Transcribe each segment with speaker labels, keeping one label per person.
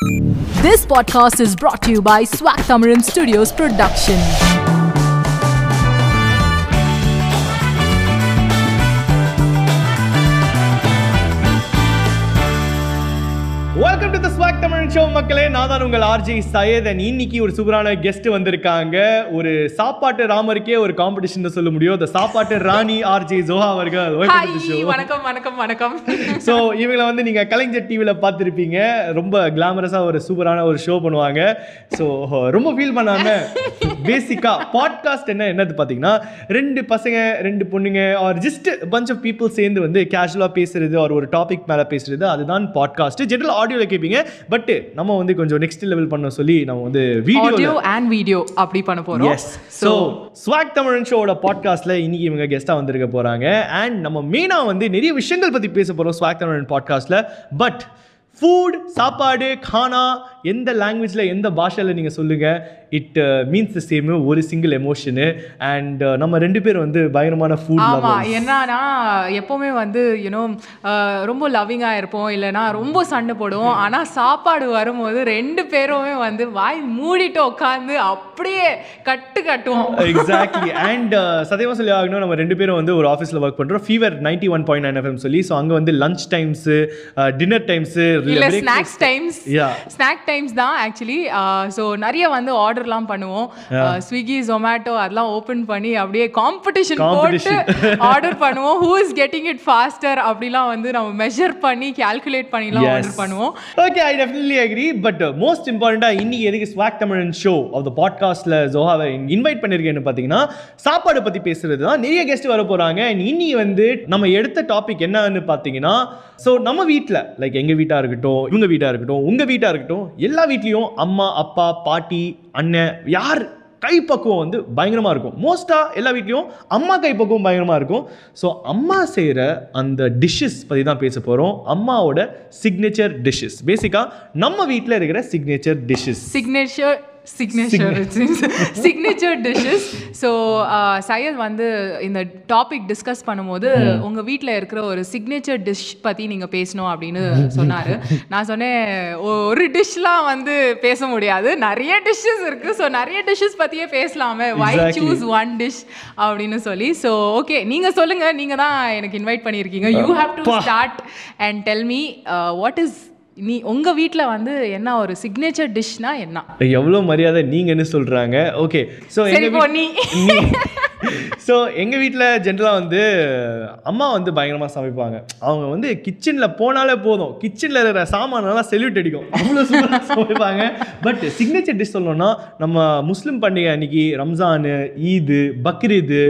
Speaker 1: This podcast is brought to you by Swag Tamarin Studios production.
Speaker 2: Welcome to the Swag Tamarin Tamil show மக்களே நான் தான் உங்கள் RJ Syed and இன்னைக்கு ஒரு சூப்பரான கெஸ்ட் வந்திருக்காங்க. ஒரு சாப்பாட்டு ராமருக்கே ஒரு காம்படிஷன் சொல்ல முடியும். இந்த சாப்பாட்டு ராணி ஆர்ஜி ஜோஹா அவர்கள்.
Speaker 3: வணக்கம் வணக்கம் வணக்கம்.
Speaker 2: ஸோ இவங்களை வந்து நீங்க கலைஞர் டிவியில் பார்த்துருப்பீங்க. ரொம்ப கிளாமரஸாக ஒரு சூப்பரான ஒரு ஷோ பண்ணுவாங்க. ஸோ ரொம்ப ஃபீல் பண்ணாம பேசிக்கா பாட்காஸ்ட் என்ன என்னது பார்த்தீங்கன்னா ரெண்டு பசங்க ரெண்டு பொண்ணுங்க are just bunch of people சேர்ந்து வந்து கேஷுவலாக பேசுறது ஒரு டாபிக் மேலே பேசுறது அதுதான் பாட்காஸ்ட் ஜென்ரல் ஆடியோவில் கேட்பீங்க பட் நம்ம வந்து கொஞ்சம் நெக்ஸ்ட் லெவல் பண்ண சொல்லி நம்ம வந்து வீடியோ
Speaker 3: அண்ட் வீடியோ அப்படி பண்ண போறோம்.
Speaker 2: எஸ் ஸோ ஸ்வாக் தமிழன் ஷோவோட பாட்காஸ்ட்ல இன்னைக்கு இவங்க கெஸ்ட்டாக வந்திருக்க போறாங்க. அண்ட் நம்ம மெயினாக வந்து நிறைய விஷயங்கள் பற்றி பேச போகிறோம் ஸ்வாக் தமிழன் பாட்காஸ்ட்ல பட் ஃபுட் சாப்பாடு கானா எந்த லாங்குவேஜில் எந்த பாஷையில் நீங்கள் சொல்லுங்கள் இட் மீன்ஸ் த சேம் ஒரு சிங்கிள் எமோஷனு அண்ட் நம்ம ரெண்டு பேரும் வந்து பயங்கரமான ஃபுட்
Speaker 3: ஆமா என்னன்னா எப்பவுமே வந்து யூனோ ரொம்ப லவ்விங்கா இருப்போம் இல்லைன்னா ரொம்ப சண்டை போடுவோம். ஆனா சாப்பாடு வரும்போது ரெண்டு பேருமே வந்து வாய் மூடிட்டு உட்காந்து அப்படியே கட்டு கட்டுவோம்.
Speaker 2: எக்ஸாக்ட்லி அண்ட் சத்தியமா சொல்லி ஆகணும் நம்ம ரெண்டு பேரும் வந்து ஒரு ஆஃபீஸில் ஒர்க் பண்ணுறோம் fever ninety one point nine FM சொல்லி ஸோ அங்கே வந்து lunch times dinner times
Speaker 3: snacks times
Speaker 2: Yeah.
Speaker 3: Snack times தான் ஆக்சுவலி ஸோ நிறைய வந்து ஆர்டர்லாம் பண்ணுவோம். ஸ்விக்கி ஜொமேட்டோ அதெல்லாம் ஓப்பன் பண்ணி அப்படியே காம்படிஷன் போட்டு. ஆர்டர் பண்ணுவோம். Who is getting it faster அப்படிலாம் வந்து நம்ம மெஷர் பண்ணி கால்குலேட் பண்ணிலாம் ஆர்டர் பண்ணுவோம்.
Speaker 2: Okay I definitely agree but most இம்பார்ட்டண்டாக இன்னைக்கு எதுக்கு swag Tamilan show of the பாட்காஸ்ட்டில் ஜோஹாவை இன்வைட் பண்ணியிருக்கேன்னு பார்த்தீங்கன்னா சாப்பாடு பற்றி பேசுறது தான். நிறைய கெஸ்ட் வர போகிறாங்க அண்ட் இன்னி வந்து நம்ம எடுத்த டாபிக் என்னன்னு பார்த்தீங்கன்னா ஸோ நம்ம வீட்டில் லைக் எங்கள் வீட்டாக இருக்கட்டும் இவங்க வீட்டாக இருக்கட்டும் உங்கள் வீட்டாக இருக்கட்டும் எல்லா வீட்லேயும் அம்மா அப்பா பாட்டி அண்ணன் யார் கைப்பக்குவம் வந்து பயங்கரமாக இருக்கும். மோஸ்ட்டாக எல்லா வீட்லேயும் அம்மா கைப்பக்குவம் பயங்கரமாக இருக்கும். ஸோ அம்மா செய்கிற அந்த டிஷ்ஷஸ் பற்றி தான் பேச போகிறோம் அம்மாவோட சிக்னேச்சர் டிஷ்ஷஸ் பேசிக்காக நம்ம வீட்டில் இருக்கிற signature dishes
Speaker 3: signature signature signature dishes so Syed வந்து இந்த டாபிக் டிஸ்கஸ் பண்ணும்போது உங்கள் வீட்டில் இருக்கிற ஒரு சிக்னேச்சர் டிஷ் பற்றி நீங்கள் பேசணும் அப்படின்னு சொன்னார். நான் சொன்னேன் ஒரு டிஷ்லாம் வந்து பேச முடியாது. நிறைய டிஷ்ஷஸ் இருக்குது ஸோ நிறைய டிஷ்ஷஸ் பற்றியே பேசலாமே. வை. சூஸ் ஒன் டிஷ் அப்படின்னு சொல்லி. ஸோ ஓகே நீங்கள் சொல்லுங்கள் நீங்கள் தான் எனக்கு இன்வைட் பண்ணியிருக்கீங்க. You have to. Start and tell me what is நீ உங்கள் வீட்டில் வந்து என்ன ஒரு சிக்னேச்சர் டிஷ்னா என்ன?
Speaker 2: எவ்வளோ மரியாதை நீங்கன்னு சொல்கிறாங்க ஓகே ஸோ
Speaker 3: நீ
Speaker 2: ஸோ எங்கள் வீட்டில் ஜென்ரலாக வந்து அம்மா வந்து பயங்கரமாக சமைப்பாங்க. அவங்க வந்து கிச்சனில் போனாலே போதும். கிச்சனில் இருக்கிற சாமானெல்லாம் செல்யூட் அடிக்கும். அவ்வளோ சூப்பராக சமைப்பாங்க. பட் சிக்னேச்சர் டிஷ் சொல்லணும்னா நம்ம முஸ்லீம் பண்டிகை அன்னைக்கு ரம்ஜானு ஈது பக்ரீது.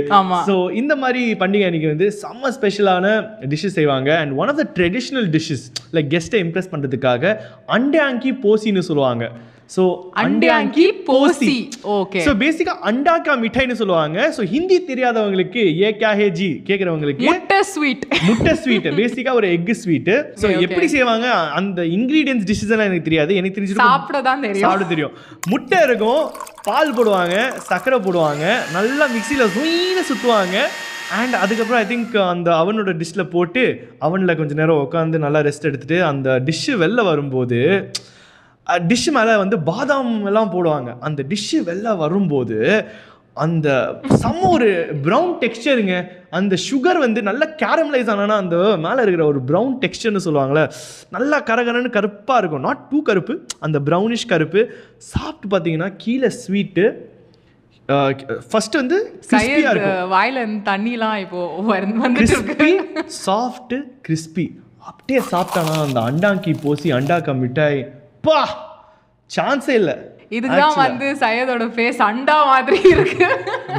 Speaker 2: ஸோ இந்த மாதிரி பண்டிகை அன்னைக்கு வந்து செம்ம ஸ்பெஷலான டிஷ்ஷஸ் செய்வாங்க. And one of the traditional dishes like கெஸ்ட்டை impress பண்ணுறதுக்காக அண்டையாங்கி போசின்னு சொல்லுவாங்க. ஸோ
Speaker 3: அண்டையாங்கி போசி. ஓகே
Speaker 2: ஸோ பேசிக்கா அண்டாக்கா மிட்டாய்னு சொல்லுவாங்க. ஸோ ஹிந்தி தெரியாதவங்களுக்கு ஏ கே ஹே ஜி கேட்குறவங்களுக்கு
Speaker 3: முட்டை ஸ்வீட்
Speaker 2: முட்டை ஸ்வீட் பேசிக்கா ஒரு எக் ஸ்வீட் ஸோ. எப்படி செய்வாங்க? அந்த இன்கிரீடியன்ஸ் டிஷ்ஷஸ் எல்லாம் எனக்கு தெரியாது. எனக்கு தெரிஞ்சிருக்கும்
Speaker 3: சாப்பிட தான் தெரியும்.
Speaker 2: சாப்பிட தெரியும். முட்டை இருக்கும் பால் போடுவாங்க சர்க்கரை போடுவாங்க நல்லா மிக்சியில் சுயின்னு சுற்றுவாங்க அண்ட் அதுக்கப்புறம் ஐ திங்க் அந்த அவனோட டிஷ்ஷில் போட்டு அவனில் கொஞ்ச நேரம் உட்காந்து நல்லா ரெஸ்ட் எடுத்துட்டு அந்த டிஷ்ஷு வெளில வரும்போது டிஷ் மேலே வந்து பாதாம் எல்லாம் போடுவாங்க. அந்த டிஷ்ஷு வெளில வரும்போது அந்த செம்ம ஒரு ப்ரௌன் டெக்ஸ்சருங்க அந்த சுகர் வந்து நல்லா கேரமலைஸ் ஆனா அந்த மேலே இருக்கிற ஒரு ப்ரௌன் டெக்ஸ்சர்னு சொல்லுவாங்கள்ல நல்லா கரகரன்னு கருப்பாக இருக்கும். நாட் டூ கருப்பு அந்த ப்ரௌனிஷ் கருப்பு. சாப்பிட்டு பார்த்தீங்கன்னா கீழே ஸ்வீட்டு ஃபர்ஸ்ட் வந்து கிறிஸ்பியாக இருக்கும்.
Speaker 3: வாயில தண்ணிலாம் இப்போ
Speaker 2: கிறிஸ்பி சாஃப்ட் கிறிஸ்பி அப்படியே சாப்பிட்டானா அந்த அண்டாங்கி போசி அண்டாக்கா மிட்டாய் 哇，强贼了！
Speaker 3: இதுதான் வந்து சையதோட ஃபேஸ் அண்டா மாதிரி இருக்கு.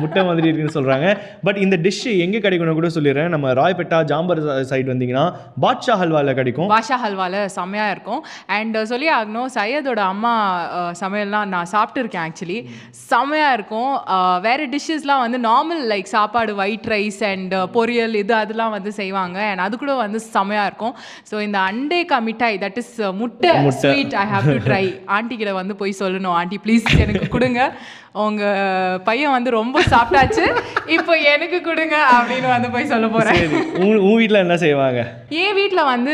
Speaker 2: முட்டை மாதிரி இருக்குன்னு சொல்றாங்க. பட் இந்த டிஷ் எங்க கிடைக்கும்னு கூட சொல்லிடுறேன். நம்ம ராய்பேட்டா ஜாம்பர் சைடு வந்தீங்கன்னா பாட்ஷா ஹல்வால கிடைக்கும்.
Speaker 3: பாஷா ஹல்வால செம்மையா இருக்கும். அண்ட் சொல்லி ஆகணும் சையதோட அம்மா சமையல்லாம் நான் சாப்பிட்டுருக்கேன் ஆக்சுவலி செம்மையா இருக்கும். வேற டிஷ்ஷஸ்லாம் வந்து நார்மல் லைக் சாப்பாடு ஒயிட் ரைஸ் அண்ட் பொரியல் இது அதெல்லாம் வந்து செய்வாங்க. அண்ட் அது கூட வந்து செம்மையா இருக்கும். ஸோ இந்த அண்டேக்கா மிட்டாய் தட் இஸ் முட்டை
Speaker 2: முட்டை.
Speaker 3: Sweet I have to try aunty கிட்ட வந்து போய் சொல்லணும். ஆண்டி ப்ளீஸ் எனக்கு கொடுங்க. உங்க பையன் வந்து ரொம்ப சாப்பிட்டாச்சு. இப்போ எனக்கு கொடுங்க அப்படின்னு வந்து போய் சொல்ல
Speaker 2: உன் உன் வீட்டில் என்ன செய்வாங்க?
Speaker 3: என் வீட்டில் வந்து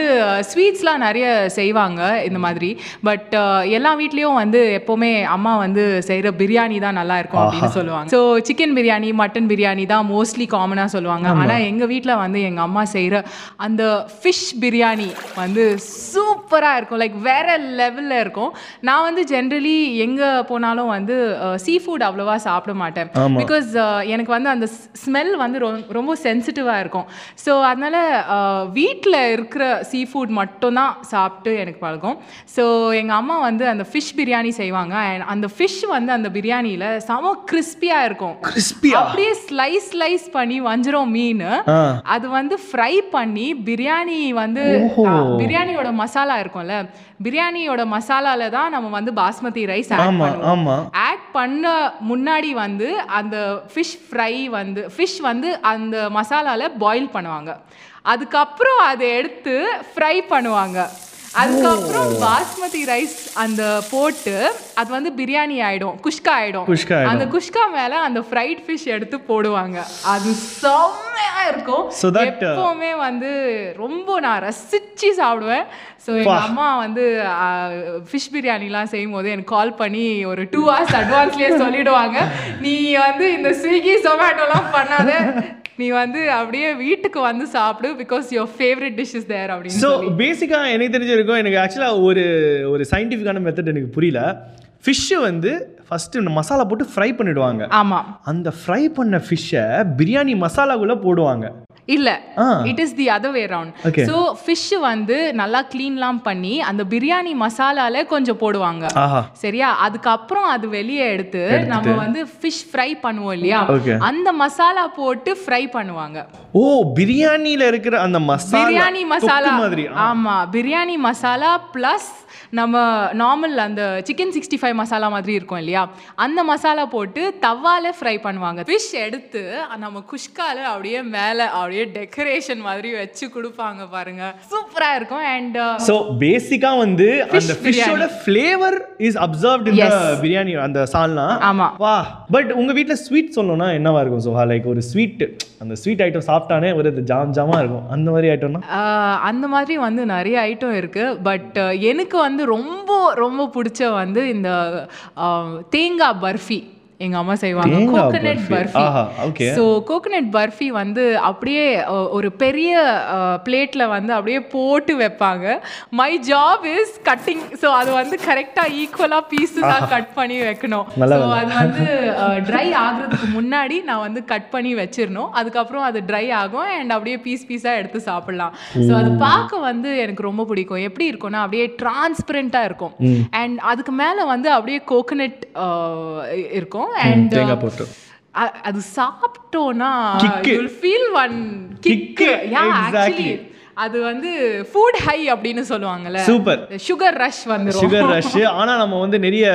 Speaker 3: ஸ்வீட்ஸ்லாம் நிறைய செய்வாங்க இந்த மாதிரி. பட் எல்லா வீட்லேயும் வந்து எப்போவுமே அம்மா வந்து செய்கிற பிரியாணி தான் நல்லா இருக்கும் அப்படின்னு சொல்லுவாங்க. So chicken biryani mutton biryani தான் மோஸ்ட்லி காமனாக சொல்லுவாங்க. ஆனால் எங்கள் வீட்டில் வந்து எங்கள் அம்மா செய்கிற அந்த ஃபிஷ் பிரியாணி வந்து சூப்பராக இருக்கும். லைக் வேற லெவலில் இருக்கும். நான் வந்து ஜென்ரலி எங்கே போனாலும் வந்து சீ ஃபுட் அவ்வளோவா சாப்பிட மாட்டேன். பிகாஸ் எனக்கு வந்து அந்த ஸ்மெல் வந்து ரொம்ப சென்சிட்டிவாக இருக்கும். ஸோ அதனால் வீட்டில் இருக்கிற சீ ஃபுட் மட்டும்தான் சாப்பிட்டு எனக்கு பழகும் ஸோ எங்கள் அம்மா வந்து அந்த ஃபிஷ் பிரியாணி செய்வாங்க. அண்ட் அந்த ஃபிஷ் வந்து அந்த பிரியாணியில் செம கிறிஸ்பியாக இருக்கும். அப்படியே ஸ்லைஸ் ஸ்லைஸ் பண்ணி வஞ்சிரம் மீன். அது வந்து ஃப்ரை பண்ணி பிரியாணி வந்து பிரியாணியோட மசாலா இருக்கும்ல. பிரியாணியோட மசாலால தான் நம்ம வந்து பாஸ்மதி ரைஸ் ஆட் பண்ணுவோம். ஆட் பண்ண முன்னாடி வந்து அந்த ஃபிஷ் ஃப்ரை வந்து ஃபிஷ் வந்து அந்த மசாலாவில் பாயில் பண்ணுவாங்க. அதுக்கப்புறம் அதை எடுத்து ஃப்ரை பண்ணுவாங்க. அதுக்கப்புறம் பாஸ்மதி ரைஸ் அந்த போட்டு அது வந்து பிரியாணி ஆயிடும் குஷ்கா ஆயிடும். அந்த குஷ்கா மேல அந்த ஃப்ரைட் ஃபிஷ் எடுத்து போடுவாங்க. அது செம்மையா இருக்கும்.
Speaker 2: Uh,
Speaker 3: எப்பவுமே வந்து ரொம்ப நான் ரசிச்சு சாப்பிடுவேன். ஸோ எங்க அம்மா வந்து ஃபிஷ் பிரியாணிலாம் செய்யும் போது எனக்கு கால் பண்ணி ஒரு டூ ஹவர்ஸ் அட்வான்ஸ்லேயே சொல்லிடுவாங்க. நீ வந்து இந்த ஸ்விக்கி ஜொமேட்டோலாம் பண்ணாத. நீ வந்து அப்படியே வீட்டுக்கு வந்து சாப்பிடு because your favourite dish is there அப்படின்னு
Speaker 2: ஸோ பேசிக்காக எனக்கு தெரிஞ்சிருக்கும். எனக்கு ஆக்சுவலாக ஒரு ஒரு சயின்டிஃபிக்கான மெத்தட் எனக்கு புரியல. ஃபிஷ்ஷு வந்து ஃபஸ்ட்டு மசாலா போட்டு ஃப்ரை பண்ணிடுவாங்க.
Speaker 3: ஆமா.
Speaker 2: அந்த ஃப்ரை பண்ண ஃபிஷ்ஷை பிரியாணி மசாலாக்குள்ளே போடுவாங்க.
Speaker 3: இல்ல. It is the other way round. So fish வந்து நல்லா க்ளீன்லாம் பண்ணி அந்த பிரியாணி மசாலால கொஞ்சம் போடுவாங்க. சரியா? அதுக்கப்புறம் அது வெளியே எடுத்து நம்ம வந்து ஃபிஷ் ஃப்ரை பண்ணுவோம் இல்லையா. அந்த மசாலா போட்டு ஃப்ரை பண்ணுவாங்க.
Speaker 2: ஓ பிரியாணியில் இருக்கிற அந்த மசாலா
Speaker 3: பிரியாணி மசாலா.
Speaker 2: மாதிரி.
Speaker 3: ஆமா. பிரியாணி மசாலா ப்ளஸ் நம்ம நார்மல் அந்த சிக்கன் சிக்ஸ்டி ஃபைவ் மசாலா மாதிரி இருக்கும் இல்லையா? அந்த மசாலா போட்டு தவால ஃப்ரை பண்ணுவாங்க. ஃபிஷ் எடுத்து நம்ம குஷ்கால அப்படியே மேலே அப்படியே டெக்கரேஷன் மாதிரி வச்சு கொடுப்பாங்க பாருங்க. சூப்பரா இருக்கும். அண்ட்
Speaker 2: ஸோ பேசிக்காக வந்து அந்த ஃபிஷ்ஷோட flavour is absorbed
Speaker 3: Yes.
Speaker 2: Biryani அந்த சால்னா
Speaker 3: ஆமா.
Speaker 2: வா பட் உங்க வீட்ல ஸ்வீட் சொல்லணும்னா என்னவா இருக்கும்? சோஹா லைக் ஒரு ஸ்வீட் அந்த ஸ்வீட் ஐட்டம் சாப்பிட்டானே ஒரு ஜாம் ஜாமா இருக்கும். அந்த மாதிரி ஐட்டம்னா
Speaker 3: அந்த மாதிரி வந்து நிறைய ஐட்டம் இருக்கு. பட் எனக்கு வந்து ரொம்ப ரொம்ப பிடிச்ச வந்து இந்த தேங்காய் பர்ஃபி. எங்க அம்மா செய்வாங்க. Coconut
Speaker 2: barfi.
Speaker 3: So coconut barfi வந்து அப்படியே ஒரு பெரிய பிளேட்ல வந்து அப்படியே போட்டு வைப்பாங்க. My job is cutting so அது வந்து கரெக்டாக ஈக்குவலாக பீஸஸாக கட் பண்ணி வைக்கணும். ஸோ அது வந்து ட்ரை ஆகுறதுக்கு முன்னாடி நான் வந்து கட் பண்ணி வச்சிடணும். அதுக்கப்புறம் அது ட்ரை ஆகும் அண்ட் அப்படியே பீஸ் பீஸாக எடுத்து சாப்பிடலாம். ஸோ அது பார்க்க வந்து எனக்கு ரொம்ப பிடிக்கும். எப்படி இருக்கும்னா அப்படியே டிரான்ஸ்பரண்டாக இருக்கும். அண்ட் அதுக்கு மேலே வந்து அப்படியே கோகனட் இருக்கும். அண்ட்
Speaker 2: தேங்காய் போட்டு.
Speaker 3: அது சாப்பிட்டோன்னா
Speaker 2: Kick.
Speaker 3: You feel one kick
Speaker 2: Kick,
Speaker 3: yeah. Actually அது வந்து ஃபுட் ஹை அப்படின்னு சொல்லுவாங்கல்ல.
Speaker 2: சூப்பர்
Speaker 3: சுகர் ரஷ் வந்துரும்.
Speaker 2: சுகர் ரஷ் ஆனா நம்ம வந்து நிறைய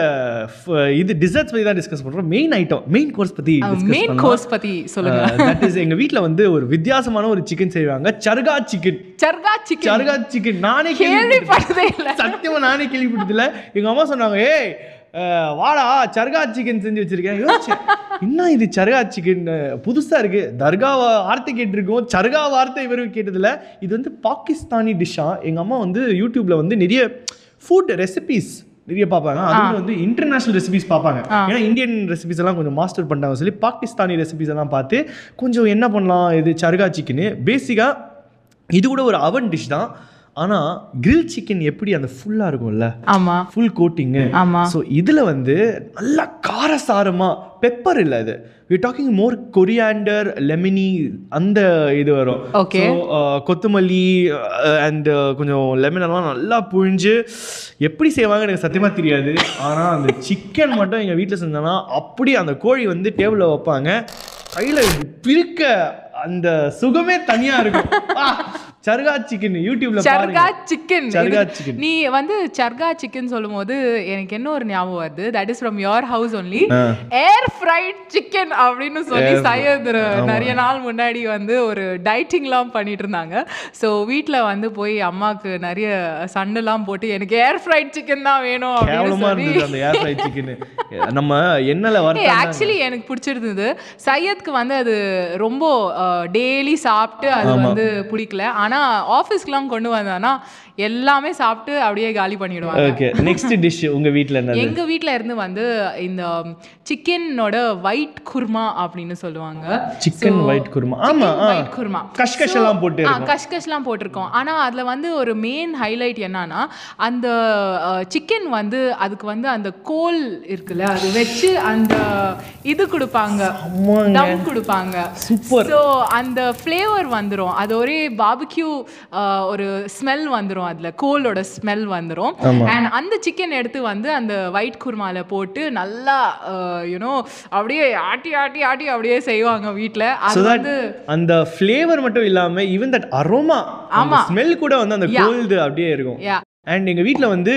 Speaker 2: இது டிசர்ட்ஸ் பத்தி தான் டிஸ்கஸ் பண்றோம். மெயின் ஐட்டம் மெயின் கோர்ஸ் பத்தி
Speaker 3: மெயின் கோர்ஸ் பத்தி சொல்லுங்க.
Speaker 2: தட் இஸ் எங்க வீட்ல வந்து ஒரு வித்தியாசமான ஒரு சிக்கன் செய்வாங்க. Sirka chicken
Speaker 3: sirka chicken
Speaker 2: sirka chicken நானே கேள்விப்பட்டது
Speaker 3: கேள்விப்பட்டதே இல்ல.
Speaker 2: சத்தியமா நானே கேள்விப்பட்டதில்ல. எங்க அம்மா சொன்னாங்க ஏய் வாடா சர்கா சிக்கன் செஞ்சு வச்சிருக்கேன். யோசிச்சேன் என்ன இது சர்கா சிக்கன் புதுசா இருக்கு. தர்கா வார்த்தை கேட்டிருக்கோம். சர்கா வார்த்தை இவரும் கேட்டதில்ல இது வந்து பாகிஸ்தானி டிஷ்ஷா எங்க அம்மா வந்து யூடியூப்ல வந்து நிறைய ஃபுட் ரெசிபிஸ் நிறைய பார்ப்பாங்க அது வந்து இன்டர்நேஷனல் ரெசிபிஸ் பார்ப்பாங்க ஏன்னா இந்தியன் ரெசிபிஸ் எல்லாம் கொஞ்சம் மாஸ்டர் பண்ணிட்டாங்க சொல்லி பாகிஸ்தானி ரெசிபிஸ் எல்லாம் பார்த்து கொஞ்சம் என்ன பண்ணலாம் இது சர்கா சிக்கனு பேசிக்காக இது கூட ஒரு அவன் டிஷ் தான். ஆனால் grill சிக்கன் எப்படி அந்த ஃபுல்லாக இருக்கும்ல?
Speaker 3: ஆமா.
Speaker 2: ஃபுல் கோட்டிங்கு
Speaker 3: ஆமா.
Speaker 2: ஸோ இதில் வந்து நல்லா காரசாரமாக பெப்பர் இல்லை இது. வி டாக்கிங் மோர் கொரியாண்டர் லெமினி அந்த இது வரும். So, uh, கொத்தமல்லி அண்ட் கொஞ்சம் லெமன் எல்லாம் நல்லா புழிஞ்சு எப்படி செய்வாங்க எனக்கு சத்தியமாக தெரியாது. ஆனால் அந்த சிக்கன் மட்டும் எங்கள் வீட்டில் செஞ்சோன்னா அப்படி அந்த கோழி வந்து டேபிளில் வைப்பாங்க. கையில் பிரிக்க அந்த சுகமே தனியாக இருக்கும். சர்கா சிக்கன் யூடியூப்ல
Speaker 3: சர்கா சிக்கன்.
Speaker 2: சர்கா chicken.
Speaker 3: நீ வந்து சர்கா சிக்கன் சொல்லும்போது எனக்கு என்ன ஒரு ஞாபகம் வருது? That is from your house only air fried chicken அப்படின்னு சொல்லி சையத் நிறைய நாள் முன்னாடி வந்து ஒரு டைட்டிங்லாம் பண்ணிட்டு இருந்தாங்க ஸோ வீட்டில் வந்து போய் அம்மாவுக்கு நிறைய சண்டைலாம் போட்டு எனக்கு ஏர் ஃப்ரைட் சிக்கன் தான் வேணும் அப்படின்னு
Speaker 2: அந்த ஏர் ஃப்ரை சிக்கன் நம்ம எண்ணெயில வறுத்தா
Speaker 3: ஆக்சுவலி எனக்கு பிடிச்சிருந்தது. சையத்க்கு வந்து அது ரொம்ப டெய்லி சாப்பிட்டு அது வந்து பிடிக்கல. ஆனால் ஆஃபீஸ்க்குலாம் கொண்டு வந்தானா? எல்லாமே சாப்பிட்டு அப்படியே காலி பண்ணிடுவாங்க.
Speaker 2: ஓகே நெக்ஸ்ட் டிஷ் உங்க வீட்ல என்னது?
Speaker 3: எங்க வீட்ல இருந்து வந்து இந்த சிக்கனோட ஒயிட் குர்மா அப்படின்னு சொல்லுவாங்க.
Speaker 2: Chicken white kurma. ஆமா.
Speaker 3: ஒயிட் குர்மா.
Speaker 2: கஷ்கஷ் எல்லாம் போட்டு
Speaker 3: ஆ கஷ்கஷ்லாம் போட்டிருக்கோம். ஆனா அதுல வந்து ஒரு மெயின் ஹைலைட் என்னன்னா அந்த சிக்கன் வந்து அதுக்கு வந்து அந்த கோல் இருக்குல்ல அது வச்சு அந்த இது கொடுப்பாங்க. தம் கொடுப்பாங்க.
Speaker 2: Super.
Speaker 3: ஸோ அந்த ஃப்ளேவர் வந்துரும். அது ஒரே பாபிக்யூ ஒரு ஸ்மெல் வந்துரும். அதுல கோலோட ஸ்மெல் வந்துரும். அண்ட் அந்த சிக்கன் எடுத்து வந்து அந்த ஒயிட் குருமால போட்டு நல்லா யூனோ அப்படியே ஆட்டி ஆட்டி ஆட்டி அப்படியே செய்வாங்க
Speaker 2: So
Speaker 3: அது வந்து
Speaker 2: அந்த ஃப்ளேவர் மட்டும் இல்லாம ஈவன் தட் அரோமா
Speaker 3: ஆமா.
Speaker 2: ஸ்மெல் கூட வந்து அந்த கோல்டு அப்படியே இருக்கும். அண்ட் எங்க வீட்ல வந்து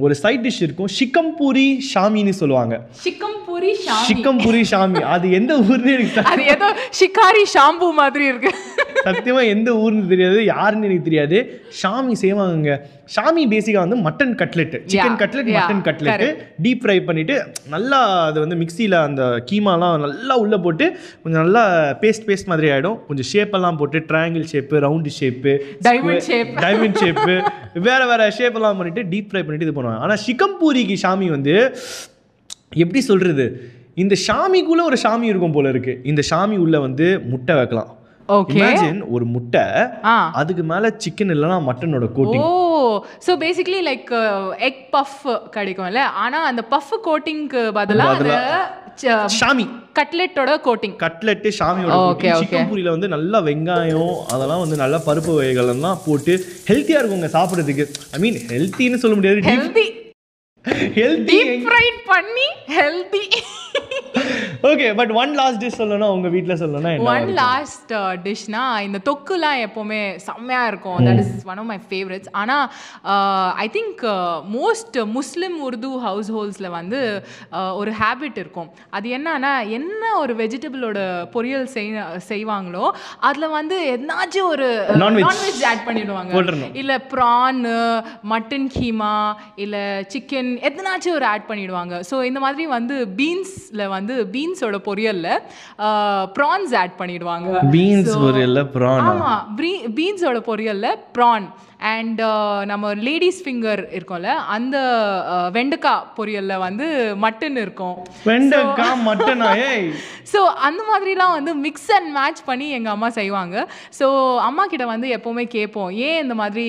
Speaker 2: ஒரு சைட் டிஷ் இருக்கும் ஷிக்கம்பூரி ஷாமின்னு சொல்லுவாங்க.
Speaker 3: சிக்கம் பூரி ஷாமி
Speaker 2: அது எந்த ஊர்னு தெ-
Speaker 3: அது ஏதோ ஷிகாரி ஷாம்பு மாதிரி இருக்கு.
Speaker 2: சத்தியமா எந்த ஊர்னு தெரியாது யாருன்னு எனக்கு தெரியாது. ஷாமி செய்வாங்க ஷாமி பேசிக்கா வந்து mutton cutlet chicken cutlet mutton cutlet deep fry பண்ணிட்டு நல்லா அது வந்து மிக்சியில் அந்த கீமாலாம் நல்லா உள்ள போட்டு கொஞ்சம் நல்லா பேஸ்ட் பேஸ்ட் மாதிரி ஆயிடும். கொஞ்சம் ஷேப் எல்லாம் போட்டு triangle shape round shape
Speaker 3: Diamond shape.
Speaker 2: Diamond shape வேற வேற ஷேப் எல்லாம் பண்ணிட்டு டீப் ஃப்ரை பண்ணிட்டு இது பண்ணுவாங்க. ஆனா சிக்கன் பூரிக்கு ஷாமி வந்து எப்படி சொல்றது? இந்த ஷாமிக்குள்ள ஒரு ஷாமி இருக்கும் போல இருக்கு. இந்த ஷாமி உள்ள வந்து முட்டை வைக்கலாம். இமேஜின் ஒரு முட்டை அதுக்கு மேல சிக்கன் இல்லைன்னா மட்டனோட coating
Speaker 3: oh so basically like egg puff கிடைக்கும்ல. ஆனா அந்த பஃப் கோட்டிங்க்கு பதிலா அந்த
Speaker 2: ஷாமி.
Speaker 3: கட்லெட்டோட கோட்டிங்
Speaker 2: கட்லெட்டு ஷாமியோட. சிக்கன் பூரியில வந்து நல்லா வெங்காயம் அதெல்லாம் வந்து நல்ல பருப்பு வகைகள் எல்லாம் போட்டு ஹெல்த்தியா இருக்குங்க சாப்பிடுறதுக்கு. ஐ மீன் ஹெல்த்தின்னு சொல்ல முடியாது.
Speaker 3: ஹெல்தி ஃப்ரைட் பண்ணி healthy
Speaker 2: okay but one last dish சொல்லணும் உங்க வீட்ல சொல்லணும்னா என்ன
Speaker 3: ஒன் லாஸ்ட் டிஷ்னா இந்த தொக்குலாம் எப்போவுமே செம்மையாக இருக்கும். That is one of my favourites ஆனால் I think most Muslim Urdu house ஹோல்ஸில் வந்து uh, ஒரு ஹேபிட் இருக்கும். அது என்னன்னா என்ன ஒரு வெஜிடபிளோட பொரியல் செய் செய்வாங்களோ அதில் வந்து எதனாச்சும் ஒரு. நான்வெஜ் ஆட் பண்ணிடுவாங்க. இல்லை ப்ரான் மட்டன் கீமா இல்லை சிக்கன் எதனாச்சும் ஒரு ஆட் பண்ணிடுவாங்க. ஸோ இந்த மாதிரி வந்து பீன்ஸில் வந்து பீன்ஸோட பொரியலில் ப்ரான்ஸ் ஆட் பண்ணிடுவாங்க.
Speaker 2: பீன்ஸ் இல்ல ப்ரான்
Speaker 3: ஆமா பீன்ஸோட பொரியல்ல ப்ரான் அண்ட் நம்ம லேடிஸ் ஃபிங்கர் இருக்கும்ல அந்த uh, வெண்டைக்காய் பொரியல்ல வந்து மட்டன் இருக்கும்.
Speaker 2: வெண்டைக்காய் மட்டனா
Speaker 3: ஸோ அந்த மாதிரிலாம் வந்து மிக்ஸ் அண்ட் மேட்ச் பண்ணி எங்கள் அம்மா செய்வாங்க. ஸோ அம்மா கிட்ட வந்து எப்போவுமே கேட்போம் ஏன் இந்த மாதிரி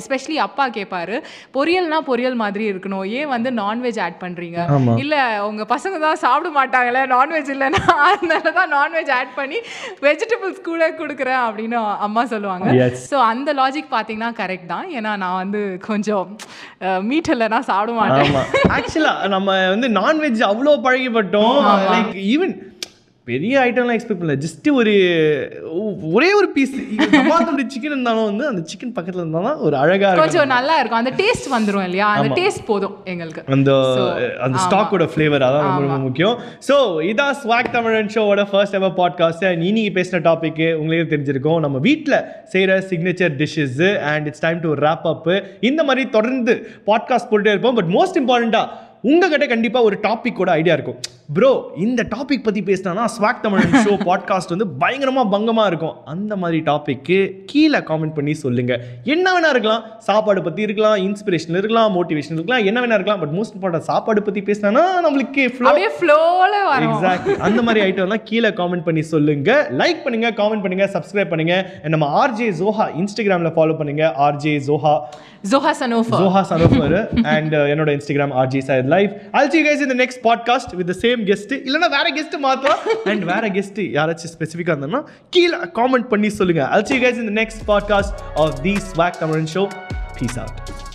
Speaker 3: எஸ்பெஷலி அப்பா கேட்பாரு? பொரியல்னா பொரியல் மாதிரி இருக்கணும். ஏன் வந்து நான்வெஜ் ஆட் பண்ணுறீங்க. இல்லை உங்கள் பசங்க தான் சாப்பிட மாட்டாங்களே நான்வெஜ் இல்லைன்னா அதனால தான் நான்வெஜ் ஆட் பண்ணி வெஜிடபிள்ஸ் கூட கொடுக்குறேன் அப்படின்னு அம்மா சொல்லுவாங்க. ஸோ அந்த லாஜிக் பார்த்தீங்கன்னா கரெக்ட் தான். ஏன்னா நான் வந்து கொஞ்சம் மீட் இல்லைன்னா சாப்பிட மாட்டேன்.
Speaker 2: ஆமா. ஆக்சுவலா நம்ம வந்து நான்வெஜ் அவ்வளோ பழகிப்பட்டோம். லைக் ஈவன் பெரிய ஐட்டம்லாம் எக்ஸ்பெக்ட் பண்ணல. ஜஸ்ட் ஒரு ஒரே ஒரு பீஸ் சிக்கன் இருந்தாலும் வந்து அந்த சிக்கன் பக்கத்துல இருந்தாலும் ஒரு அழகா இருக்கும்.
Speaker 3: கொஞ்சம் நல்லா இருக்கும். அந்த டேஸ்ட் வந்துரும் இல்லையா? அந்த டேஸ்ட் போதும் எங்களுக்கு.
Speaker 2: அந்த அந்த. ஸ்டாக்கோட ஃப்ளேவர் அதான் ரொம்ப ரொம்ப முக்கியம். ஸோ இதான் ஸ்வாக் தமிழன் ஷோவோட ஃபர்ஸ்ட் எவர் பாட்காஸ்ட் இன்னைக்கு பேசின டாபிக் உங்களுக்கு தெரிஞ்சிருக்கும். நம்ம வீட்டில் செய்கிற signature dishes and it's time to wrap up இந்த மாதிரி தொடர்ந்து பாட்காஸ்ட் போட்டுட்டே இருப்போம். பட் மோஸ்ட் இம்பார்ட்டண்ட்டாக உங்ககிட்ட கண்டிப்பாக ஒரு டாப்பிக்கோட ஐடியா இருக்கும். ப்ரோ இந்த டாபிக் பற்றி பேசினா ஸ்வாக் தமிழன் ஷோ பாட்காஸ்ட் வந்து பயங்கரமாக பங்கமாக இருக்கும். அந்த மாதிரி டாப்பிக்கு கீழே காமெண்ட் பண்ணி சொல்லுங்க. என்ன வேணா இருக்கலாம். சாப்பாடு பற்றி இருக்கலாம் இன்ஸ்பிரேஷன் இருக்கலாம் மோட்டிவேஷன் இருக்கலாம் என்ன வேணா இருக்கலாம். பட் மோஸ்ட் இம்பார்ட்டன்ட் சாப்பாடு பற்றி பேசினா நம்மளுக்கு எக்ஸாக்ட்லி அந்த மாதிரி ஐட்டம்லாம் கீழே காமெண்ட் பண்ணி சொல்லுங்க. லைக் பண்ணுங்க காமெண்ட் பண்ணுங்க சப்ஸ்கிரைப் பண்ணுங்க. And நம்ம ஆர்ஜே ஜோஹா இன்ஸ்டாகிராமில் ஃபாலோ பண்ணுங்க. ஆர்ஜே ஜோஹா
Speaker 3: ஜோஹா சனோஃபா
Speaker 2: ஜோஹா சனோஃபர் அண்ட் என்னோட Instagram RJ Syed live I'll see you guys in the next same guest இல்லைன்னா வேற கெஸ்ட் மாத்தலாம் அண்ட் வேற கெஸ்ட் யாராச்சும் ஸ்பெசிஃபிக்காக இருந்தோம்னா கீழே காமெண்ட் பண்ணி சொல்லுங்க அல்சி கைஸ் இந்த next podcast of the swag Tamilan show peace out